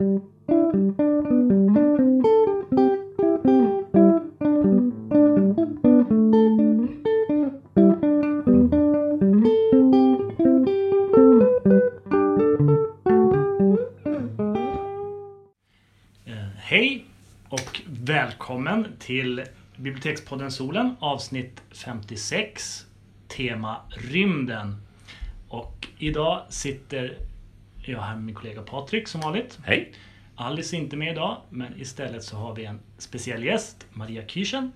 Eh, hej och välkommen till Bibliotekspodden Solen avsnitt 56 Tema rymden. Och idag sitter jag här med min kollega Patrik som vanligt. Hej! Alice är inte med idag men istället så har vi en speciell gäst, Maria Kyrchen.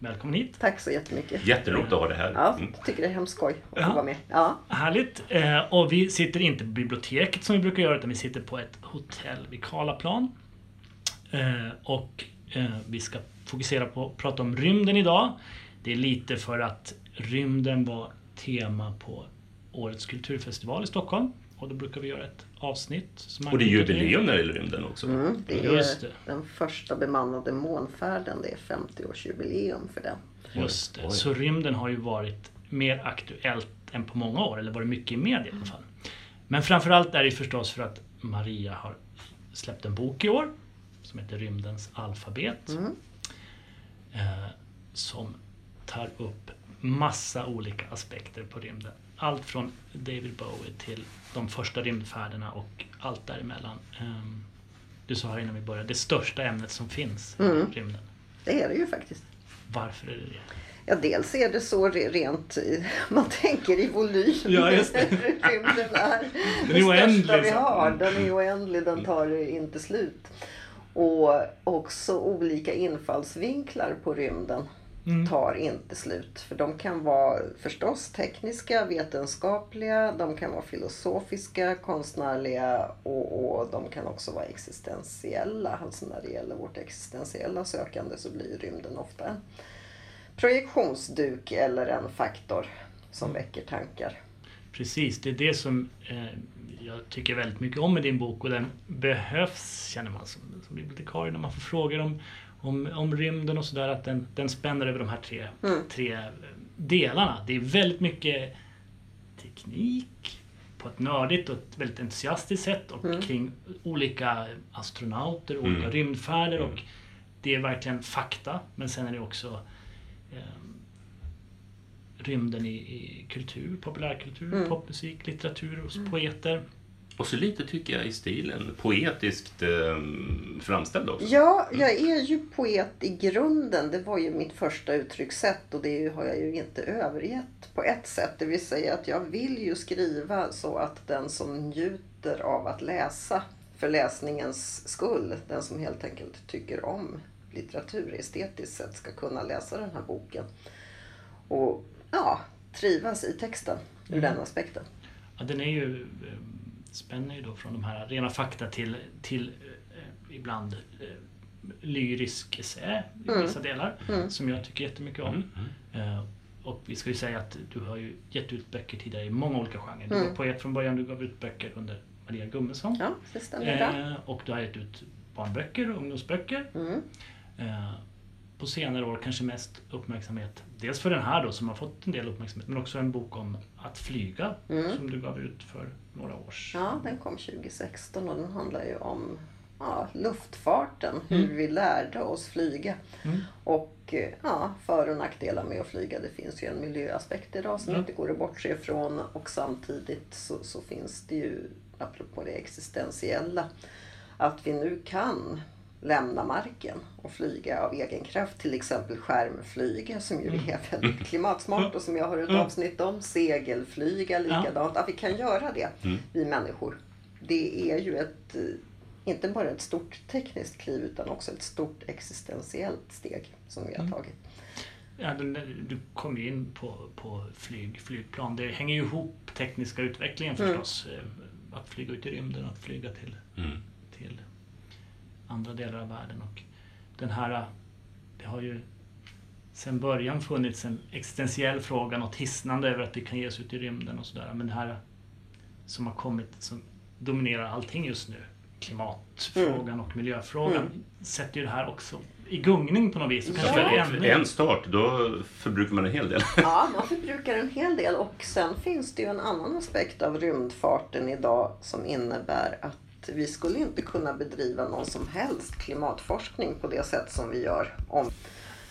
Välkommen hit. Tack så jättemycket. Jätteroligt att ha det här. Ja, Mm. jag tycker det är hemskt skoj att Ja. få vara med. Ja. Härligt. Eh, och vi sitter inte på biblioteket som vi brukar göra utan vi sitter på ett hotell vid Karlaplan. Eh, och eh, vi ska fokusera på att prata om rymden idag. Det är lite för att rymden var tema på årets kulturfestival i Stockholm. Och då brukar vi göra ett avsnitt. Som Och det är jubileum när det gäller rymden också. Mm, det är Just det. den första bemannade månfärden. Det är 50-årsjubileum för den. Just det. Oj. Så rymden har ju varit mer aktuellt än på många år, eller varit mycket i media i alla fall. Men framförallt är det förstås för att Maria har släppt en bok i år som heter Rymdens alfabet. Mm. Eh, som tar upp massa olika aspekter på rymden. Allt från David Bowie till de första rymdfärderna och allt däremellan. Ehm, du sa här innan vi började, det största ämnet som finns, Mm. rymden. Det är det ju faktiskt. Varför är det det? Ja, dels är det så re- rent, man tänker i volym. Ja, just det. Rymden är Den är oändlig, största vi har. Den är oändlig, den tar inte slut. Och också olika infallsvinklar på rymden Mm. tar inte slut. För de kan vara förstås tekniska, vetenskapliga, de kan vara filosofiska, konstnärliga och, och de kan också vara existentiella. Alltså när det gäller vårt existentiella sökande så blir rymden ofta en projektionsduk eller en faktor som väcker tankar. Precis, det är det som eh, jag tycker väldigt mycket om med din bok och den behövs, känner man som, som bibliotekarie, när man får frågor om, om, om rymden och sådär, att den, den spänner över de här tre, Mm. tre eh, delarna. Det är väldigt mycket teknik på ett nördigt och ett väldigt entusiastiskt sätt och Mm. kring olika astronauter, olika Mm. rymdfärder och Mm. det är verkligen fakta, men sen är det också eh, rymden i, i kultur, populärkultur, Mm. popmusik, litteratur hos poeter. Och så lite tycker jag i stilen poetiskt eh, framställd också. Ja, jag är ju poet i grunden. Det var ju mitt första uttryckssätt och det har jag ju inte övergett på ett sätt. Det vill säga att jag vill ju skriva så att den som njuter av att läsa för läsningens skull, den som helt enkelt tycker om litteratur estetiskt sett ska kunna läsa den här boken. Och ja, trivas i texten ur Mm. den aspekten. Ja, den är ju, eh, spänner ju då från de här rena fakta till, till eh, ibland eh, lyrisk essä i Mm. vissa delar, Mm. som jag tycker jättemycket om. Mm, Eh, och vi ska ju säga att du har ju gett ut böcker tidigare i många olika genrer. Du Mm. var poet från början, du gav ut böcker under Maria Gummesson. Ja, det stämmer. Eh, och du har gett ut barnböcker och ungdomsböcker. Mm. Eh, på senare år kanske mest uppmärksamhet, dels för den här då som har fått en del uppmärksamhet, men också en bok om att flyga Mm. som du gav ut för några år sedan. Ja, den kom 2016 och den handlar ju om ja, luftfarten, hur Mm. vi lärde oss flyga. Mm. Och eh, ja, för och nackdelar med att flyga. Det finns ju en miljöaspekt idag som Mm. inte går att bortse ifrån och samtidigt så, så finns det ju, apropå det existentiella, att vi nu kan lämna marken och flyga av egen kraft. Till exempel skärmflyga som ju är väldigt klimatsmart och som jag har ett Mm. avsnitt om. Segelflyga likadant. Att vi kan göra det, Mm. vi människor. Det är ju ett, eh, inte bara ett stort tekniskt kliv utan också ett stort existentiellt steg som vi har Mm. tagit. Ja, du kom ju in på, på flyg, flygplan. Det hänger ju ihop tekniska utvecklingen Mm. förstås. Eh, Att flyga ut i rymden, att flyga till, Mm. till andra delar av världen. Och den här, det har ju sen början funnits en existentiell fråga, något hisnande över att vi kan ge oss ut i rymden och sådär. Men det här som har kommit, som dominerar allting just nu, klimatfrågan och miljöfrågan, Mm. sätter ju det här också i gungning på något vis. Ja. ännu- en start, då förbrukar man en hel del. Ja, man förbrukar en hel del och sen finns det ju en annan aspekt av rymdfarten idag som innebär att att vi skulle inte kunna bedriva någon som helst klimatforskning på det sätt som vi gör. Om.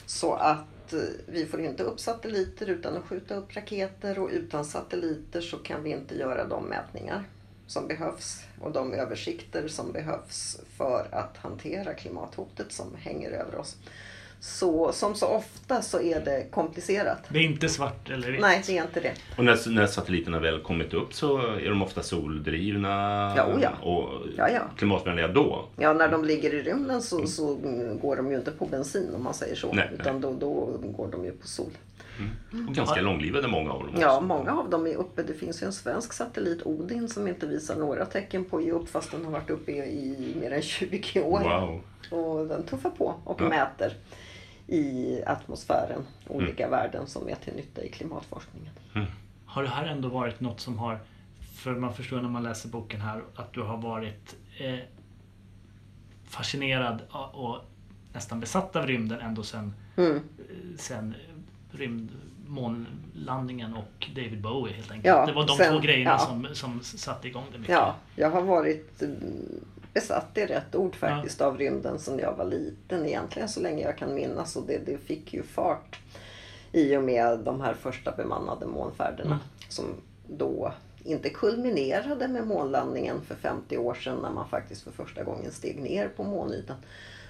Så att eh, vi får inte upp satelliter utan att skjuta upp raketer och utan satelliter så kan vi inte göra de mätningar som behövs och de översikter som behövs för att hantera klimathotet som hänger över oss. Så som så ofta så är det komplicerat. Det är inte svart eller vitt. Nej, det är inte det. Och när, när satelliterna väl kommit upp så är de ofta soldrivna Ja, oh ja. och Ja, ja. klimatvänliga då. Ja, när de ligger i rymden så, så går de ju inte på bensin om man säger så. Nej, utan då, då går de ju på sol. Och ganska långlivade många av dem också. Ja, många av dem är uppe. Det finns ju en svensk satellit, Odin, som inte visar några tecken på att ge upp fast den har varit uppe i, i mer än 20 år. Wow. Och den tuffar på och Ja. mäter i atmosfären olika värden som är till nytta i klimatforskningen. Har det här ändå varit något som har, för man förstår när man läser boken här, att du har varit eh, fascinerad och nästan besatt av rymden ändå sen, Mm. eh, sen rymd, månlandningen och David Bowie helt enkelt. Ja, det var de sen- två grejerna ja. som, som satte igång det mycket. Ja, jag har varit mm, besatt i rätt ord faktiskt av rymden sedan jag var liten. Egentligen så länge jag kan minnas och det, det fick ju fart i och med de här första bemannade månfärderna Mm. som då inte kulminerade med månlandningen för 50 år sedan när man faktiskt för första gången steg ner på månytan.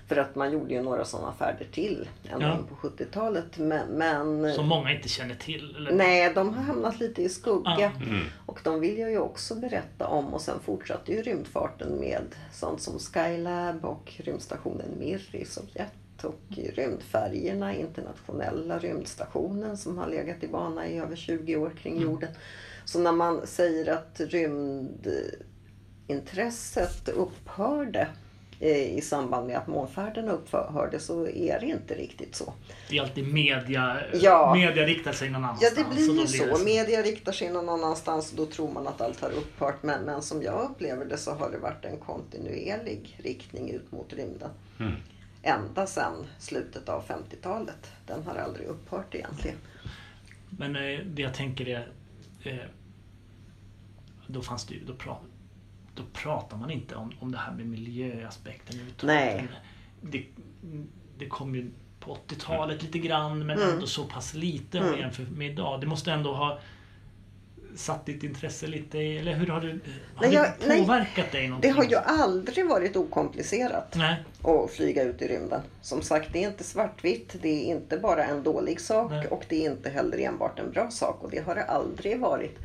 För att man gjorde ju några sådana färder till ända Ja. in på 70-talet. Men, men Som många inte känner till. Eller? nej, de har hamnat lite i skugga. Ja. Mm. Och de vill jag ju också berätta om och sen fortsatte ju rymdfarten med sånt som Skylab och rymdstationen Mir i Sovjet och rymdfärgerna, internationella rymdstationen som har legat i bana i över 20 år kring jorden. Så när man säger att rymdintresset upphörde i samband med att månfärden upphörde så är det inte riktigt så. Det är alltid media, Ja. media riktar sig någon Ja, annanstans. det blir ju så. det Media riktar sig någon annanstans och då tror man att allt har upphört. Men, men som jag upplever det så har det varit en kontinuerlig riktning ut mot rymden. Mm. Ända sedan slutet av 50-talet. Den har aldrig upphört egentligen. Men eh, det jag tänker är... Eh, då fanns det ju... Då, då pratar man inte om, om det här med miljöaspekten. Nej. Det, det kom ju på 80-talet lite grann men Mm. ändå så pass lite om Mm. jämfört med idag. Det måste ändå ha satt ditt intresse lite i... Eller hur har det, har Nej, det jag- nej. påverkat dig Det någonting? har ju aldrig varit okomplicerat Nej, att flyga ut i rymden. Som sagt, det är inte svartvitt. Det är inte bara en dålig sak Nej. och det är inte heller enbart en bra sak. Och det har det aldrig varit.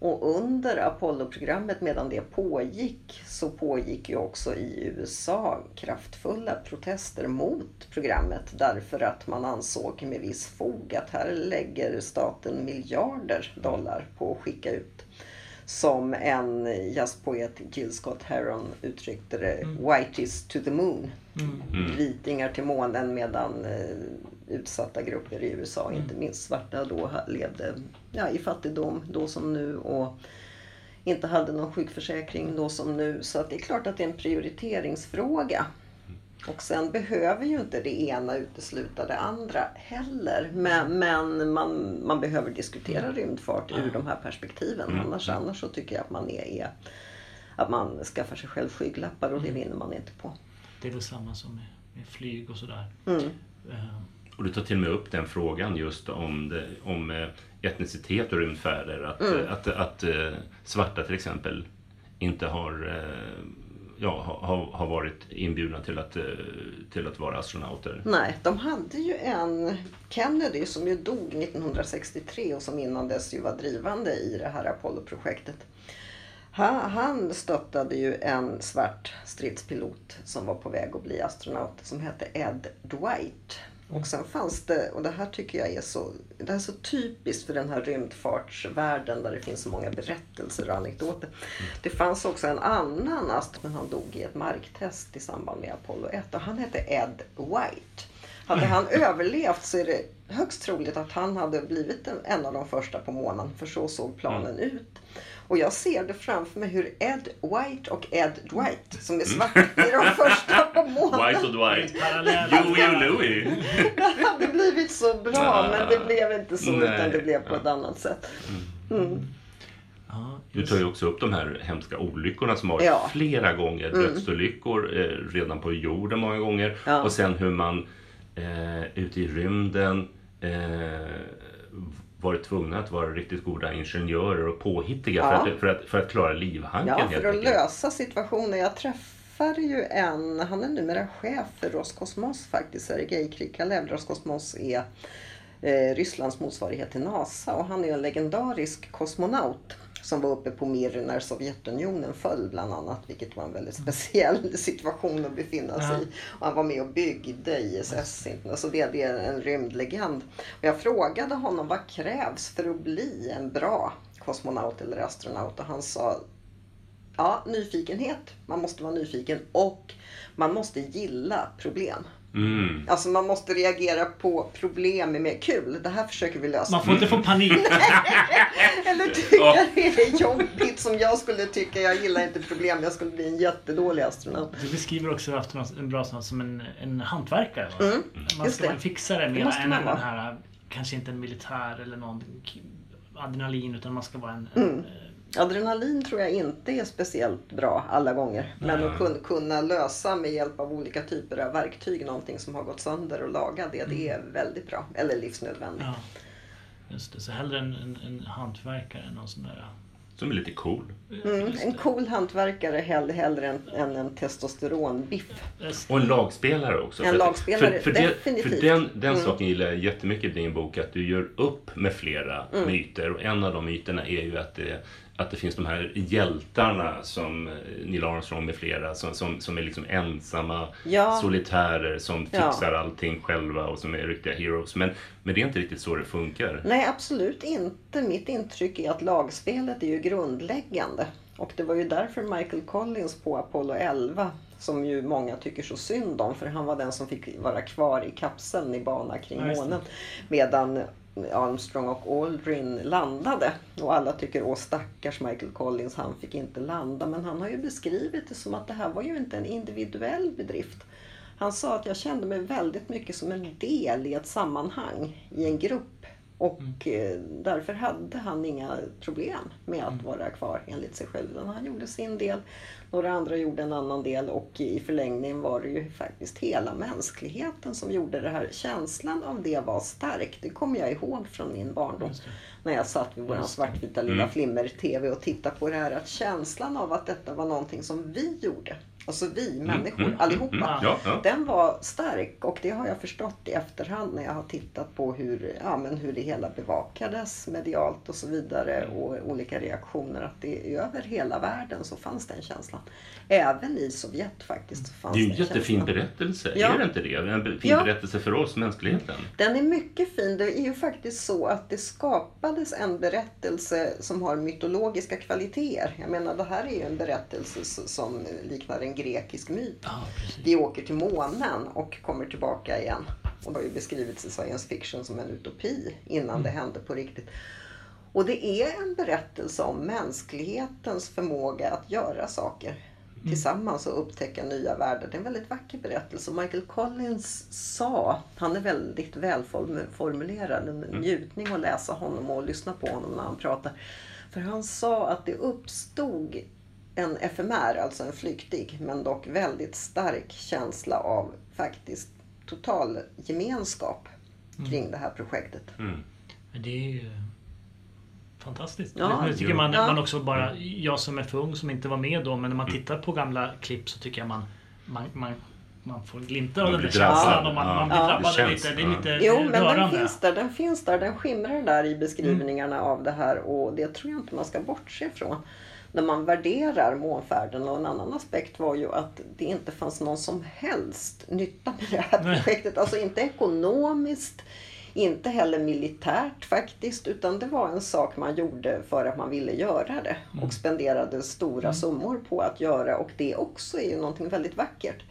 Och under Apollo-programmet medan det pågick så pågick ju också i USA kraftfulla protester mot programmet därför att man ansåg med viss fog att här lägger staten miljarder dollar på att skicka ut som en jazzpoet Jill Scott Heron uttryckte det, Whiteys to the moon. mm. Mm. Vitingar till månen medan eh, utsatta grupper i USA, Mm. inte minst svarta, då levde ja, i fattigdom då som nu och inte hade någon sjukförsäkring då som nu. Så att det är klart att det är en prioriteringsfråga. Och sen behöver ju inte det ena utesluta det andra heller. Men, men man, man behöver diskutera rymdfart ur de här perspektiven. Mm. Annars, annars så tycker jag att man är, är att man skaffar sig själv skygglappar och det vinner man inte på. det är väl samma som med, med flyg och sådär. Mm. Eh, Och du tar till och med upp den frågan just om, det, om eh, etnicitet och rymdfärder. Att, Mm. eh, att, att eh, svarta till exempel inte har, eh, ja, har, har varit inbjudna till att, eh, till att vara astronauter. Nej, de hade ju en Kennedy som ju dog 1963 och som innan dess ju var drivande i det här Apollo-projektet. Han, han stöttade ju en svart stridspilot som var på väg att bli astronaut som hette Ed Dwight. Och sen fanns det, och det här tycker jag är så, det är så typiskt för den här rymdfartsvärlden där det finns så många berättelser och anekdoter. Det fanns också en annan astronaut, han dog i ett marktest i samband med Apollo 1 och han hette Ed White. Hade han överlevt så är det högst troligt att han hade blivit en, en av de första på månen, för så såg planen ut. Och jag ser det framför mig hur Ed White och Ed Dwight, som är svart, är de första på månen. White och Dwight. Huey och Louie. Det hade blivit så bra, Ah. men det blev inte så, Nej. utan det blev på ett annat sätt. Mm. Ja, Du tar ju också upp de här hemska olyckorna som har varit Ja. flera gånger. Dödsolyckor eh, redan på jorden många gånger. Ja. Och sen hur man eh, ute i rymden eh, varit tvungna att vara riktigt goda ingenjörer och påhittiga Ja. för, att, för, att, för att klara livhanken Ja, för att enkelt. lösa situationen. Jag träffade ju en, han är numera chef för Roskosmos faktiskt, Sergej Krikalev. Roskosmos är eh, Rysslands motsvarighet till NASA och han är en legendarisk kosmonaut som var uppe på Mir när Sovjetunionen föll bland annat, vilket var en väldigt speciell situation att befinna sig i. Och han var med och byggde ISS, alltså det, det är en rymdlegend. Och jag frågade honom vad krävs för att bli en bra kosmonaut eller astronaut och han sa Ja, nyfikenhet. Man måste vara nyfiken och man måste gilla problem. Mm. Alltså man måste reagera på problem med mer kul. Det här försöker vi lösa. Man får inte få panik. Eller tycka Ja. det är jobbigt som jag skulle tycka. Jag gillar inte problem. Jag skulle bli en jättedålig astronaut. Du beskriver också astronaut- en bra astronaut som en, en hantverkare. Va? Mm, man ska vara det. en fixare mer än den här, kanske inte en militär eller någon adrenalin utan man ska vara en, Mm. en Adrenalin tror jag inte är speciellt bra alla gånger. Men att kun- kunna lösa med hjälp av olika typer av verktyg någonting som har gått sönder och laga det, det är väldigt bra. Eller livsnödvändigt. ja, just det. Så hellre en, en, en hantverkare än någon sån där... Som är lite cool. Mm, Just en cool hantverkare hell, hellre än, än en testosteronbiff. Och en lagspelare också. En För lagspelare, för, för, det, definitivt. för den, den Mm. saken gillar jag jättemycket i din bok, att du gör upp med flera Mm. myter. Och en av de myterna är ju att det, att det finns de här hjältarna som eh, Neil Armstrong med flera, som, som, som är liksom ensamma Ja. solitärer som Ja. fixar allting själva och som är riktiga heroes. Men, men det är inte riktigt så det funkar. Nej, absolut inte. Mitt intryck är att lagspelet är ju grundläggande. Och det var ju därför Michael Collins på Apollo 11, som ju många tycker så synd om, för han var den som fick vara kvar i kapseln i bana kring Ja, månen. Medan Armstrong och Aldrin landade. Och alla tycker, åh stackars Michael Collins, han fick inte landa. Men han har ju beskrivit det som att det här var ju inte en individuell bedrift. Han sa att jag kände mig väldigt mycket som en del i ett sammanhang, i en grupp. Och eh, därför hade han inga problem med att vara kvar enligt sig själv. Han gjorde sin del, några andra gjorde en annan del och i förlängningen var det ju faktiskt hela mänskligheten som gjorde det här. Känslan av det var stark, det kommer jag ihåg från min barndom. När jag satt vid våran svartvita lilla Mm. flimmer-tv och tittade på det här. Att känslan av att detta var någonting som vi gjorde. Alltså vi människor, mm, allihopa. Mm, ja, ja. Den var stark och det har jag förstått i efterhand när jag har tittat på hur, ja, men hur det hela bevakades medialt och så vidare och olika reaktioner. Att det över hela världen så fanns den känslan. Även i Sovjet faktiskt. Så fanns Det är ju en jättefin känslan. berättelse, Ja. är det inte det? En fin berättelse för oss, mänskligheten. Den är mycket fin. Det är ju faktiskt så att det skapades en berättelse som har mytologiska kvaliteter. Jag menar det här är ju en berättelse som liknar en grekisk myt. Precis. Vi åker till månen och kommer tillbaka igen. Och det har ju beskrivits i science fiction som en utopi innan det hände på riktigt. Och det är en berättelse om mänsklighetens förmåga att göra saker tillsammans och upptäcka nya världar. Det är en väldigt vacker berättelse. Michael Collins sa, han är väldigt välformulerad, en njutning att läsa honom och lyssna på honom när han pratar. För han sa att det uppstod en FMR, alltså en flyktig, men dock väldigt stark känsla av faktiskt total gemenskap kring det här projektet. Mm. Det är ju fantastiskt. Ja. Nu tycker man, Ja. man också bara, jag som är för ung som inte var med då, men när man tittar på gamla klipp så tycker jag man, man, man, man får glimtar av den där känslan och man, Ja. man blir Ja. drabbad Det känns, lite. Det är ja. lite Jo, men den rörande. finns där. Den finns där. Den skimrar där i beskrivningarna av det här och det tror jag inte man ska bortse ifrån. När man värderar månfärden. Och en annan aspekt var ju att det inte fanns någon som helst nytta med det här projektet. Alltså inte ekonomiskt, inte heller militärt faktiskt, utan det var en sak man gjorde för att man ville göra det och spenderade stora summor på att göra. Och det också är ju någonting väldigt vackert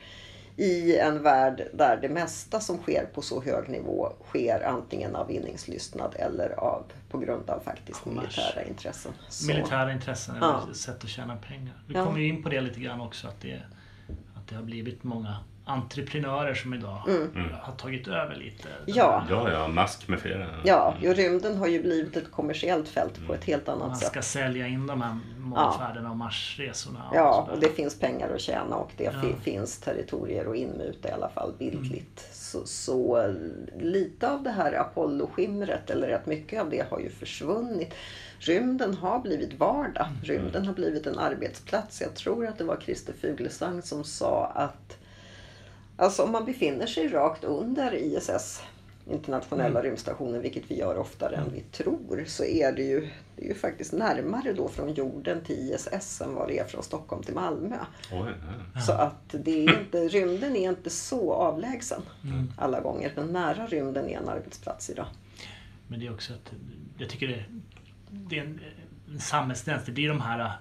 i en värld där det mesta som sker på så hög nivå sker antingen av vinningslystnad eller av, på grund av faktiskt Kommers. militära intressen. Så, Militära intressen eller Ja. sätt att tjäna pengar. Vi Ja. kommer ju in på det lite grann också att det, att det har blivit många entreprenörer som idag har tagit över lite. Mm. Ja. Ja, ja, Musk med flera. Ja, ju rymden har ju blivit ett kommersiellt fält på ett helt annat Man sätt. ska sälja in de här månfärderna och Marsresorna. och Ja, sådär. och det finns pengar att tjäna och det Ja. fi- finns territorier att inmuta i alla fall bildligt. Så, så eh, lite av det här Apollo-skimret, eller rätt mycket av det, har ju försvunnit. Rymden har blivit vardag. Rymden har blivit en arbetsplats. Jag tror att det var Christer Fuglesang som sa att Alltså om man befinner sig rakt under ISS, internationella rymdstationen, vilket vi gör oftare än vi tror, så är det ju, det är ju faktiskt närmare då från jorden till ISS än vad det är från Stockholm till Malmö. Oj, ja. Så att det är inte, rymden är inte så avlägsen alla gånger. Den nära rymden är en arbetsplats idag. Men det är också att jag tycker det, det är en, en samhällstendens. Det blir de här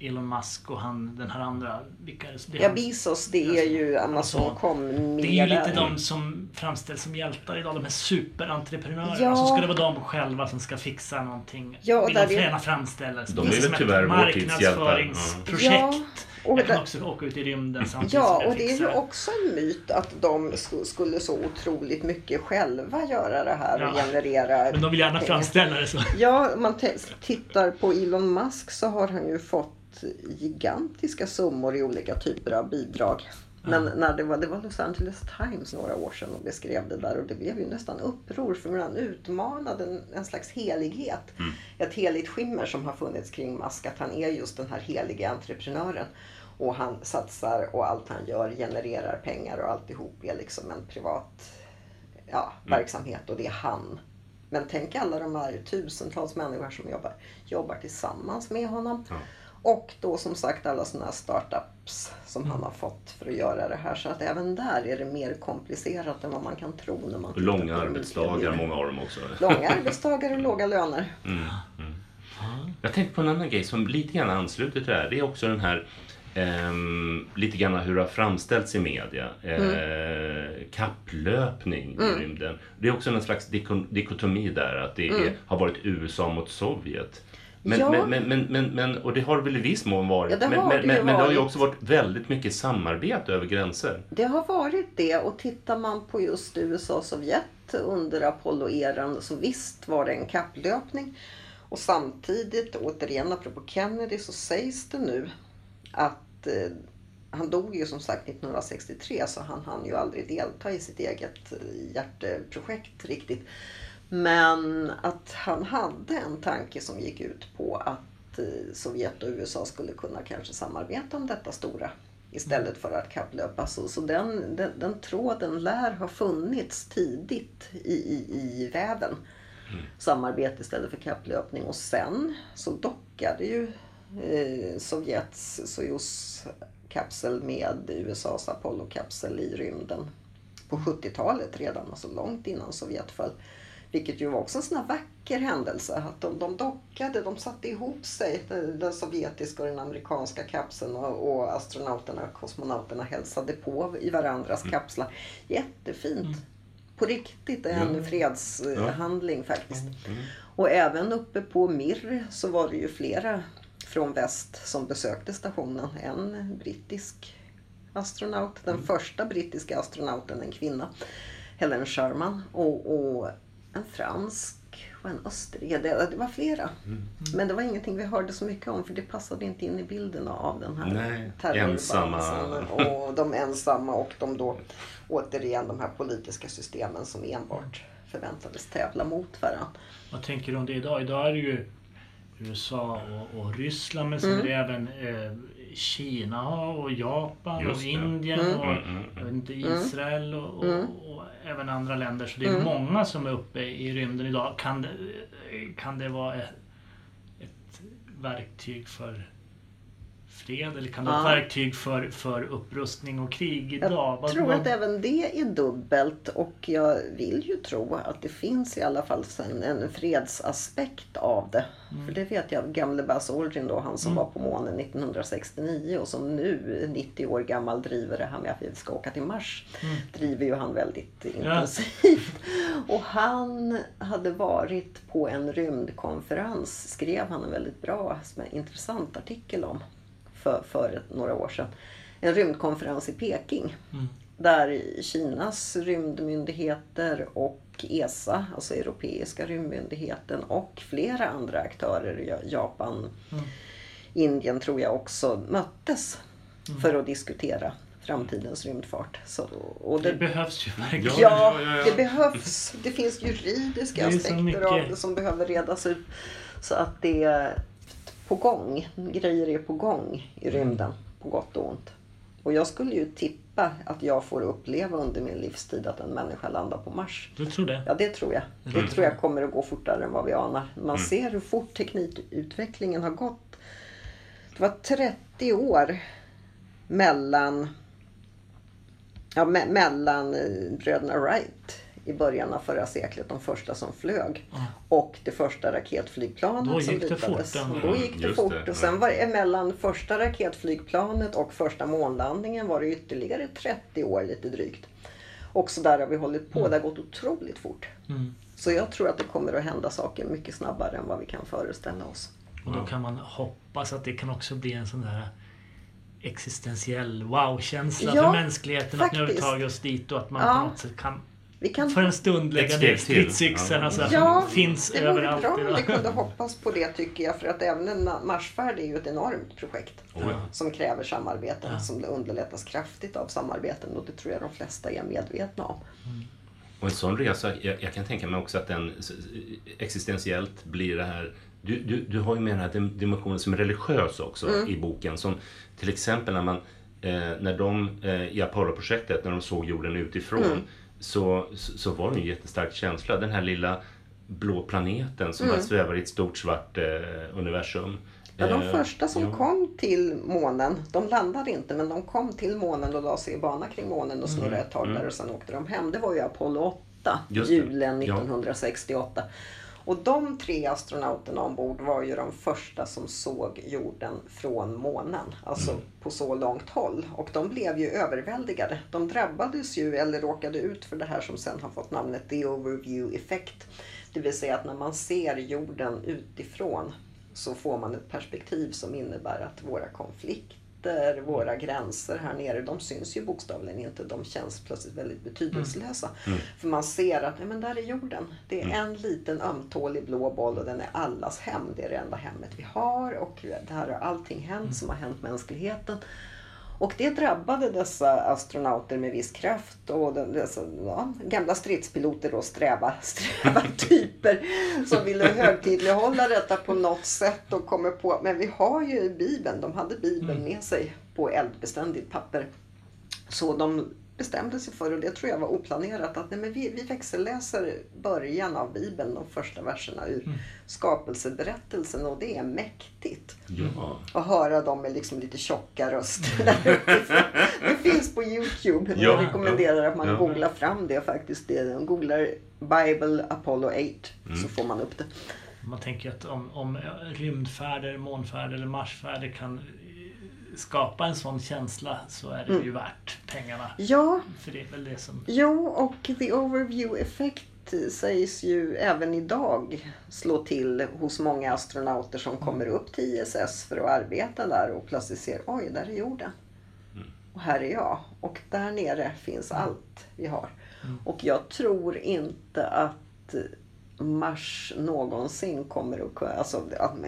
Elon Musk och han, den här andra. Vilka, är det? det är Ja, Bezos, det är ju Amazon.com Det är ju lite de som framställs som hjältar idag. De här superentreprenörerna. Ja. Så ska det vara de själva som ska fixa någonting. Ja, och Vill där de är- sig De är väl som tyvärr ett vår tids hjältar. marknadsföringsprojekt. Ja, och jag kan där- också åka ut i rymden samtidigt Ja, och det är ju också en myt att de sk- skulle så otroligt mycket själva göra det här och Ja. generera Men de vill gärna pengar. framställa det så. Ja, om man tittar på Elon Musk så har han ju fått gigantiska summor i olika typer av bidrag. Men när det var, det var Los Angeles Times några år sedan och beskrev det där och det blev ju nästan uppror för han utmanade en, en slags helighet. Ett heligt skimmer som har funnits kring Musk, att han är just den här heliga entreprenören. Och han satsar och allt han gör genererar pengar och alltihop är liksom en privat ja, verksamhet och det är han. Men tänk alla de här tusentals människor som jobbar, jobbar tillsammans med honom. Ja. Och då som sagt alla sådana här startups som han har fått för att göra det här. Så att även där är det mer komplicerat än vad man kan tro när man Långa arbetsdagar, många av dem också. Långa arbetsdagar och låga löner. Jag tänkte på en annan grej som lite grann ansluter till det här. Det är också den här ehm, lite grann hur det har framställts i media. Eh, kapplöpning i rymden. Det är också en slags diko- dikotomi där. Att det är, har varit USA mot Sovjet. Men, Ja. men, men, men, men, och det har det väl i viss mån varit. Ja, det men, men, det men, det har ju också varit väldigt mycket samarbete över gränser. Det har varit det och tittar man på just USA och Sovjet under Apollo-eran så visst var det en kapplöpning. Och samtidigt, återigen apropå Kennedy, så sägs det nu att eh, han dog ju som sagt 1963 så han hann ju aldrig delta i sitt eget eh, hjärteprojekt riktigt. Men att han hade en tanke som gick ut på att eh, Sovjet och USA skulle kunna kanske samarbeta om detta stora istället för att kapplöpa. Så, så den, den, den tråden lär ha funnits tidigt i, i, i väven. Samarbete istället för kapplöpning. Och sen så dockade ju eh, Sovjets Sojus-kapsel med USAs Apollo-kapsel i rymden på 70-talet redan, alltså långt innan Sovjet föll. Vilket ju var också en sån här vacker händelse. Att de, de dockade, de satte ihop sig, den, den sovjetiska och den amerikanska kapseln och, och astronauterna, kosmonauterna hälsade på i varandras kapslar. Jättefint. På riktigt, en Ja. fredshandling faktiskt. Och även uppe på Mir så var det ju flera från väst som besökte stationen. En brittisk astronaut, den första brittiska astronauten, en kvinna, Helen Sherman. Och, och en fransk och en österrike. Det, det var flera. Men det var ingenting vi hörde så mycket om för det passade inte in i bilden av den här Nej, terrorbalansen. Och de ensamma och de då återigen de här politiska systemen som enbart förväntades tävla mot varandra. Vad tänker du om det idag? Idag är det ju USA och, och Ryssland men sen Mm. är det även eh, Kina och Japan Just och det. Indien Mm. och Mm, mm, vet inte, Israel och, och, Mm. och även andra länder. Så det är Mm. många som är uppe i rymden idag. Kan det, kan det vara ett, ett verktyg för fred eller kan det vara Ja. verktyg för, för upprustning och krig idag? Jag Vad- tror vad- att även det är dubbelt och jag vill ju tro att det finns i alla fall en, en fredsaspekt av det. För det vet jag gamle Buzz Aldrin då, han som var på månen 1969 och som nu 90 år gammal driver det här med att vi ska åka till Mars. Driver ju han väldigt intensivt. Och han hade varit på en rymdkonferens, skrev han en väldigt bra, intressant artikel om för, för några år sedan. en rymdkonferens i Peking. Mm. Där Kinas rymdmyndigheter och ESA, alltså Europeiska rymdmyndigheten och flera andra aktörer, Ja- Japan, Mm. Indien tror jag också, möttes för att diskutera framtidens rymdfart. Så, och Det det, behövs ju verkligen. Ja, ja, ja, ja. det behövs. Det finns juridiska Det aspekter av det som behöver redas ut. Så att det är på gång. Grejer är på gång i rymden, på gott och ont. Och jag skulle ju tippa att jag får uppleva under min livstid att en människa landar på Mars. Du tror det? Ja, det tror jag. Det tror jag kommer att gå fortare än vad vi anar. Man ser hur fort teknikutvecklingen har gått. Det var 30 år mellan, ja, me- mellan eh, bröderna Wright i början av förra seklet, de första som flög. Ja. Och det första raketflygplanet Då som ritades. fort, Då gick det Just fort. det, och sen var det mellan första raketflygplanet och första månlandningen var det ytterligare 30 år lite drygt. Och så där har vi hållit på. Det har gått otroligt fort. Mm. Så jag tror att det kommer att hända saker mycket snabbare än vad vi kan föreställa oss. Och då kan man hoppas att det kan också bli en sån där existentiell wow-känsla Ja, för mänskligheten. Att nu har vi faktiskt. tagit oss dit och att man Ja. på något sätt kan Vi kan... för en stund lägga ner stridsyxorna Ja. så att Ja, de finns det vore överallt bra om vi kunde hoppas på det tycker jag. För att även en Marsfärd är ju ett enormt projekt. Oh, ja. Som kräver samarbeten. Ja. Som underlättas kraftigt av samarbeten. Och det tror jag de flesta är medvetna om. Och en sån resa, jag, jag kan tänka mig också att den existentiellt blir det här du, du, du har ju med den här dim- dimensionen som är religiös också Mm. i boken. Som till exempel när man eh, när de eh, i Apollo-projektet, när de såg jorden utifrån Mm. Så, så, var det en jättestark känsla. Den här lilla blå planeten som bara svävar i ett stort svart eh, universum. Mm. Ja, de Eh, första som ja. kom till månen, de landade inte men de kom till månen och la sig i bana kring månen och snurrade ett tag där och sen åkte de hem. Det var ju Apollo 8, Just det. julen Ja. 1968. Och de tre astronauterna ombord var ju de första som såg jorden från månen. Alltså på så långt håll. Och de blev ju överväldigade. De drabbades ju, eller råkade ut för det här som sen har fått namnet the overview effect. Det vill säga att när man ser jorden utifrån så får man ett perspektiv som innebär att våra konflikter, våra gränser här nere, de syns ju bokstavligen inte. De känns plötsligt väldigt betydelselösa. För man ser att, nej men där är jorden. Det är en liten ömtålig blå boll och den är allas hem. Det är det enda hemmet vi har och det här har allting hänt som har hänt mänskligheten. Och det drabbade dessa astronauter med viss kraft och de- dessa ja, gamla stridspiloter och sträva, sträva typer som ville högtidlighålla detta på något sätt och kommer på, men vi har ju Bibeln, de hade Bibeln med sig på eldbeständigt papper. Så de bestämde sig för, och det tror jag var oplanerat, att nej, men vi, vi växelläser början av Bibeln, de första verserna ur skapelseberättelsen och det är mäktigt Ja. och höra dem med liksom lite tjocka röster. där det finns på Youtube. Ja, jag rekommenderar att man ja. googlar fram det faktiskt. Det, googlar Bible Apollo 8 Mm. så får man upp det. Man tänker att om, om rymdfärder, månfärder eller marsfärder kan skapa en sån känsla så är det Mm. ju värt pengarna. Ja, För det är väl det som... jo och the overview effect sägs ju även idag slå till hos många astronauter som kommer upp till ISS för att arbeta där och plötsligt ser oj, där är jorden. Och här är jag. Och där nere finns allt vi har. Och jag tror inte att Mars någonsin kommer att kunna... Alltså,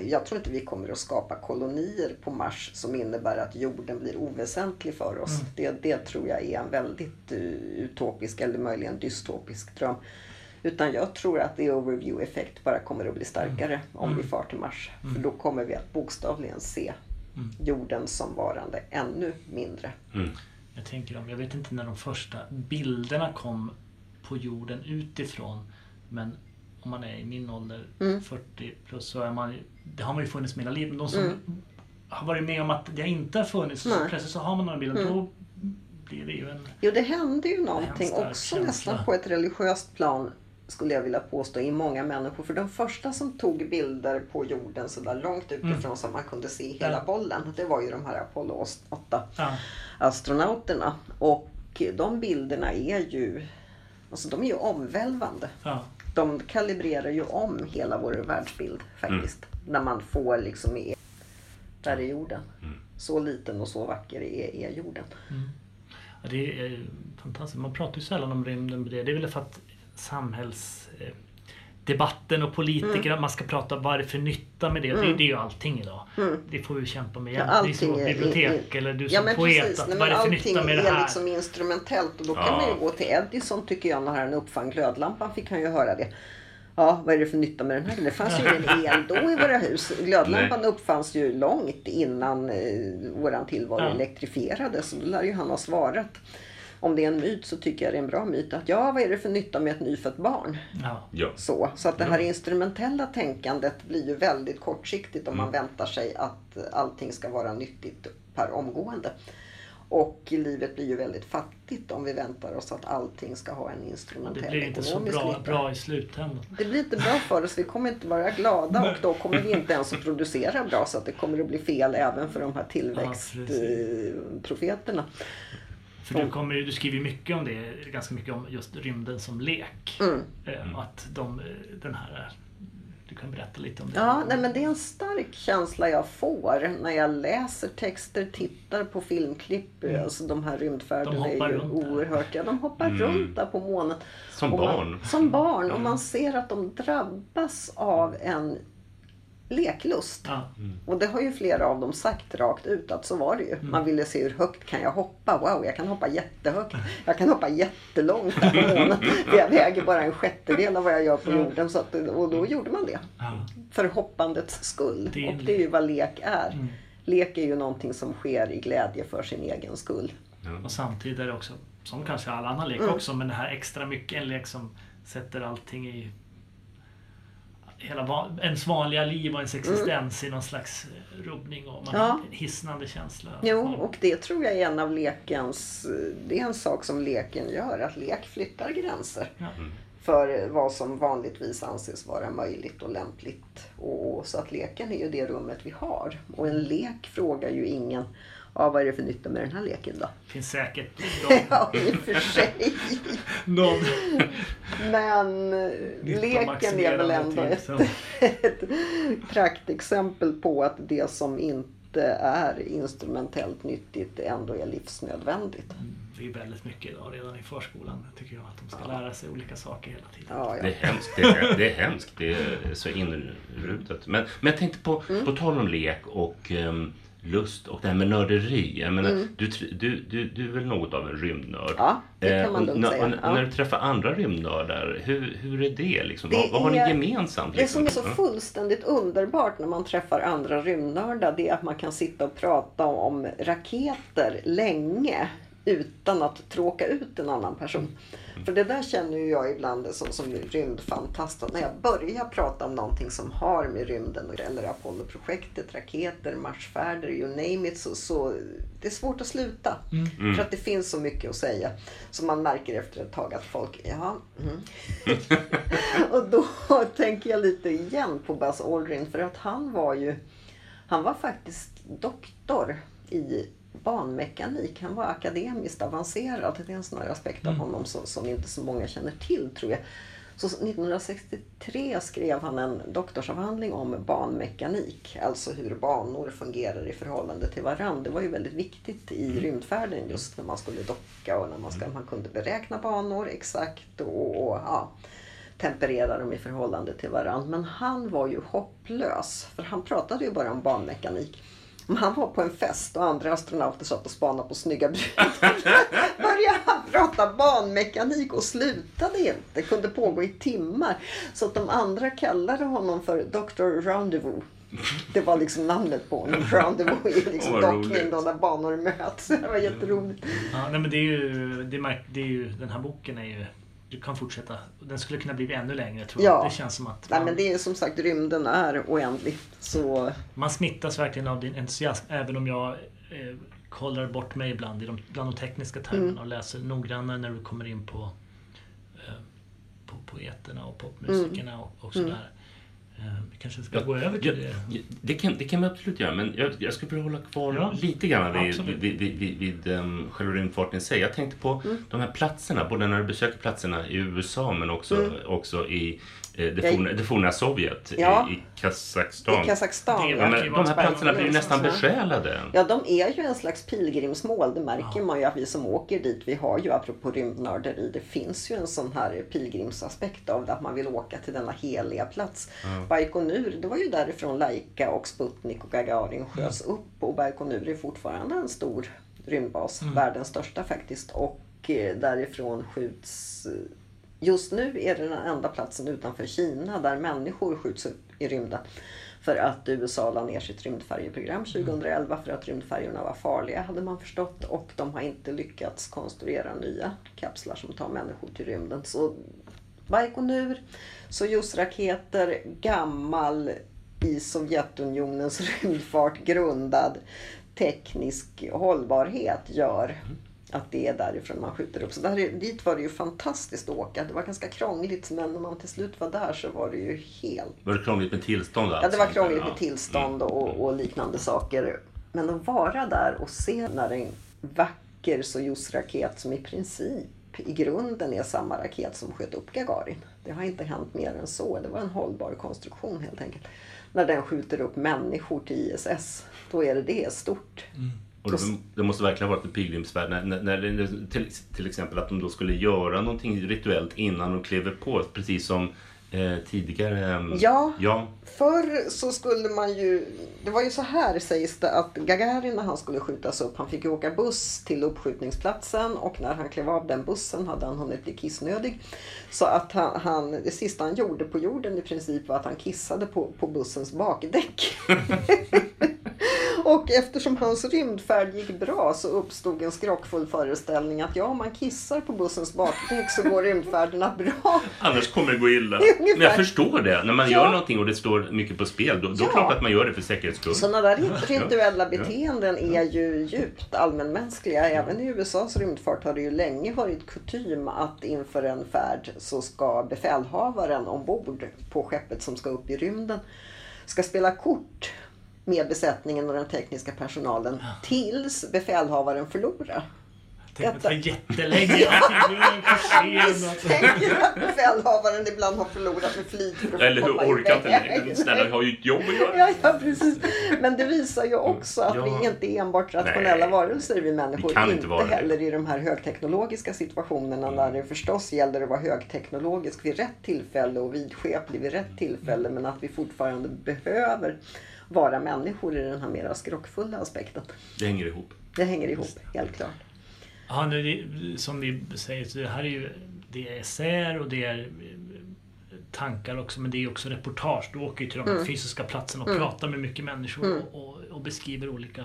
jag tror inte vi kommer att skapa kolonier på Mars som innebär att jorden blir oväsentlig för oss. Det, det tror jag är en väldigt eh, utopisk eller möjligen dystopisk dröm. Utan jag tror att the overview effekt bara kommer att bli starkare om vi far till Mars. För då kommer vi att bokstavligen se jorden som varande ännu mindre. Mm. Jag tänker om, jag vet inte när de första bilderna kom på jorden utifrån. Men om man är i min ålder, Mm. 40 plus, så är man Det har man ju funnits med hela livet. Men de som har varit med om att det inte har funnits, så Mm. Nej. plötsligt så har man några bilder. Då blir det ju en... Jo, det hände ju någonting också känsla. nästan på ett religiöst plan skulle jag vilja påstå i många människor. För de första som tog bilder på jorden så där långt utifrån så man kunde se hela Ja. bollen. Det var ju de här Apollo 8 Ja, astronauterna. Och de bilderna är ju, alltså de är ju omvälvande. ja. De kalibrerar ju om hela vår världsbild faktiskt. När man får liksom i där är jorden. Så liten och så vacker är, är jorden. Ja, det är ju fantastiskt. Man pratar ju sällan om rymden. Det är väl för att samhälls... Debatten och politiker, Mm. att man ska prata vad är det för nytta med det. Det, det är ju allting idag. Det får vi kämpa med Ja, jämt. det är som allting är- bibliotek är- eller du Ja som men poet. precis, Nej, vad men är det för allting nytta med det är här? liksom instrumentellt och då kan Ja. man ju gå till Edison tycker jag när han uppfann glödlampan fick han ju höra det. Ja, vad är det för nytta med den här? Det fanns ju ingen el då i våra hus. Glödlampan Nej. uppfanns ju långt innan eh, våran tillvaro Ja. elektrifierades. Så då lär ju han ha svarat. Om det är en myt så tycker jag det är en bra myt att ja, vad är det för nytta med ett nyfött barn? Ja. Ja. Så, så att det här instrumentella tänkandet blir ju väldigt kortsiktigt om man Mm. väntar sig att allting ska vara nyttigt per omgående. Och livet blir ju väldigt fattigt om vi väntar oss att allting ska ha en Det instrumentell blir inte så ekonomisk bra, nytta. bra i slutändan. Det blir inte bra för oss. Vi kommer inte vara glada och då kommer vi inte ens att producera bra så att det kommer att bli fel även för de här tillväxtprofeterna. För du, kommer, ju- du skriver ju mycket om det, ganska mycket om just rymden som lek. Mm. Eh, och Att de, eh, den här, du kan berätta lite om det. Ja, nej, men det är en stark känsla jag får när jag läser texter, tittar på filmklipp. Alltså de här rymdfärderna De är ju oerhört. Ja, de hoppar runt där på månen. Som Och man, barn. Som barn. Och man ser att de drabbas av en leklust. Ja. Och det har ju flera av dem sagt rakt ut att så var det ju. Man ville se hur högt kan jag hoppa. Wow, jag kan hoppa jättehögt. Jag kan hoppa jättelångt där på månen. För jag väger bara en sjättedel av vad jag gör på jorden. Så att, och då gjorde man det. Ja. För hoppandets skull. Det Och det är ju vad lek är. Mm. Lek är ju någonting som sker i glädje för sin egen skull. Och samtidigt är det också, som kanske all annan lek Mm. också, men det här extra mycket en lek som sätter allting i hela ens vanliga liv och ens existens i någon slags eh, rubbning och man Mm. Ja. en hisnande känsla. Jo, och det tror jag är en av lekens... Det är en sak som leken gör. Att lek flyttar gränser. Ja. För vad som vanligtvis anses vara möjligt och lämpligt. Och, så att leken är ju det rummet vi har. Och en lek frågar ju ingen Ja, vad är det för nytta med den här leken då? finns säkert någon, Ja, i och för sig. någon Men leken är väl ändå ett, som- ett praktexempel på att det som inte är instrumentellt nyttigt ändå är livsnödvändigt. Det är väldigt mycket idag redan i förskolan tycker jag att de ska lära sig olika saker hela tiden. Ja, Det ja. är hemskt. Det är, det är hemskt. Det är så inrutet. Men, men jag tänkte på, Mm. på tal om lek och ehm, lust och det här med nörderi. Jag menar, du, tr- du, du, du är väl något av en rymdnörd? Mm. Ja, det kan Eh, man och lugnt när- säga. och Ja. När du träffar andra rymdnördar, hur, hur är det? Liksom? Det vad, vad har ni gemensamt? Det Liksom? som är så fullständigt underbart när man träffar andra rymdnördar det är att man kan sitta och prata om raketer länge utan att tråka ut en annan person. För det där känner ju jag ibland som, som rymdfantast. När jag börjar prata om någonting som har med rymden eller Apollo-projektet, raketer, marsfärder, you name it, så, så det är svårt att sluta. Mm. För att det finns så mycket att säga. Så man märker efter ett tag att folk, ja, mm. Och då tänker jag lite igen på Buzz Aldrin för att han var ju Han var faktiskt doktor i banmekanik. Han var akademiskt avancerad. Det är en sån här aspekt av honom som, som inte så många känner till tror jag. Så 1963 skrev han en doktorsavhandling om banmekanik. Alltså hur banor fungerar i förhållande till varandra. Det var ju väldigt viktigt i rymdfärden just när man skulle docka och när man, ska, man kunde beräkna banor exakt och, och ja, temperera dem i förhållande till varandra. Men han var ju hopplös för han pratade ju bara om banmekanik. Han var på en fest och andra astronauter satt och spanade på snygga brudar. Började han prata banmekanik och slutade inte. Kunde pågå i timmar. Så att de andra kallade honom för Dr. Rendezvous. Det var liksom namnet på honom. Rendezvous är liksom dockning då när banor möts. Det var jätteroligt. Ja, nej, men det är ju, det märk, det är ju, den här boken är ju, du kan fortsätta. Den skulle kunna bli ännu längre tror jag. Ja. Det känns som att Nej man, men det är som sagt, rymden är oändlig. Så man smittas verkligen av din entusiasm. Även om jag eh, kollar bort mig ibland i de, bland de tekniska termerna Mm. och läser noggrannare när du kommer in på, eh, på poeterna och popmusikerna Mm. och, och sådär. Eh, vi kanske ska gå över till det. Det kan, det kan vi absolut göra, men jag, jag skulle vilja hålla kvar Ja, lite grann vid, vid, vid, vid, vid um, själva rymdfarten i sig. Jag tänkte på de här platserna, både när du besöker platserna i USA men också, också i det, Jag- forna, det forna Sovjet, Ja. i, i Kazakstan. I Kazakstan. Det Ja, vara de här platserna blir ju nästan besjälade. Ja, de är ju en slags pilgrimsmål. Det märker man ju att vi som åker dit, vi har ju apropå rymdnörderi, det finns ju en sån här pilgrimsaspekt av det, att man vill åka till denna heliga plats. Baikonur, det var ju därifrån Laika och Sputnik och Gagarin sköts upp och Baikonur är fortfarande en stor rymdbas, världens största faktiskt. Och eh, därifrån skjuts eh, Just nu är det den enda platsen utanför Kina där människor skjuts upp i rymden. För att USA la ner sitt rymdfärjeprogram 2011 för att rymdfärjorna var farliga hade man förstått. Och de har inte lyckats konstruera nya kapslar som tar människor till rymden. Så Baikonur, Sojus-raketer, gammal i Sovjetunionens rymdfart grundad teknisk hållbarhet gör att det är därifrån man skjuter upp. Så där, är- dit var det ju fantastiskt att åka. Det var ganska krångligt men när man till slut var där så var det ju helt... Var det krångligt med tillstånd Ja, alltså? det var krångligt Ja. med tillstånd och, och liknande saker. Men att vara där och se när en vacker Sojus-raket som i princip i grunden är samma raket som sköt upp Gagarin. Det har inte hänt mer än så. Det var en hållbar konstruktion helt enkelt. När den skjuter upp människor till ISS, då är det det stort. Och det, det måste verkligen ha varit ett pilgrimsfärd när, när, när till, till exempel att de då skulle göra någonting rituellt innan de klev på, precis som eh, tidigare. ehm, Ja. ja. Förr så skulle man ju... Det var ju så här sägs det att Gagarin när han skulle skjutas upp, han fick ju åka buss till uppskjutningsplatsen och när han klev av den bussen hade han hunnit bli kissnödig. Så att han, han, det sista han gjorde på jorden i princip var att han kissade på, på bussens bakdäck. Och eftersom hans rymdfärd gick bra så uppstod en skrockfull föreställning att ja, om man kissar på bussens bakdäck så går rymdfärderna bra. Annars kommer det gå illa. Ungefär. Men jag förstår det. När man Ja. gör någonting och det står mycket på spel, då, då är det klart att man gör det för säkerhets skull. Sådana där rituella beteenden är ju djupt allmänmänskliga. Även i USAs rymdfart har det ju länge varit kutym att inför en färd så ska befälhavaren ombord på skeppet som ska upp i rymden ska spela kort med besättningen och den tekniska personalen tills befälhavaren förlorar. Tänk att det var jättelänge. Tänker att befälhavaren ibland har förlorat med flit för att Eller hur orkar inte längre. Snälla, vi har ju ett jobb att göra. Ja, ja, precis. Men det visar ju också att Mm. Ja. vi inte är enbart rationella Nej. varelser vi människor. Vi kan inte inte vara det. heller i de här högteknologiska situationerna Mm. när det förstås gäller att vara högteknologisk vid rätt tillfälle och vidskeplig vid rätt tillfälle. Men att vi fortfarande behöver vara människor i den här mera skrockfulla aspekten. Det hänger ihop. Det hänger ihop, helt klart. Ja, nu, det- som vi säger, så det här är ju det är essäer och det är eh, tankar också, men det är också reportage. Du åker ju till de Mm. här fysiska platserna och pratar med mycket människor och, och, och beskriver olika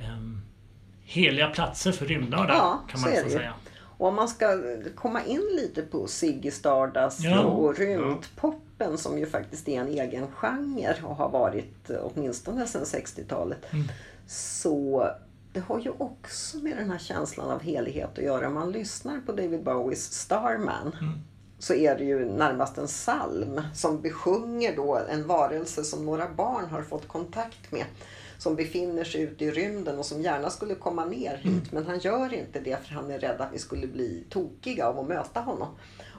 ehm, heliga platser för rymdnördar, Ja, kan så man ju. säga. Och om man ska komma in lite på Ziggy Stardust Ja. och rymdpoppen som ju faktiskt är en egen genre och har varit åtminstone sedan 60-talet. Mm. Så det har ju också med den här känslan av helighet att göra. Om man lyssnar på David Bowies Starman Mm. så är det ju närmast en psalm som besjunger då en varelse som några barn har fått kontakt med. Som befinner sig ute i rymden och som gärna skulle komma ner hit. Men han gör inte det för han är rädd att vi skulle bli tokiga av att möta honom.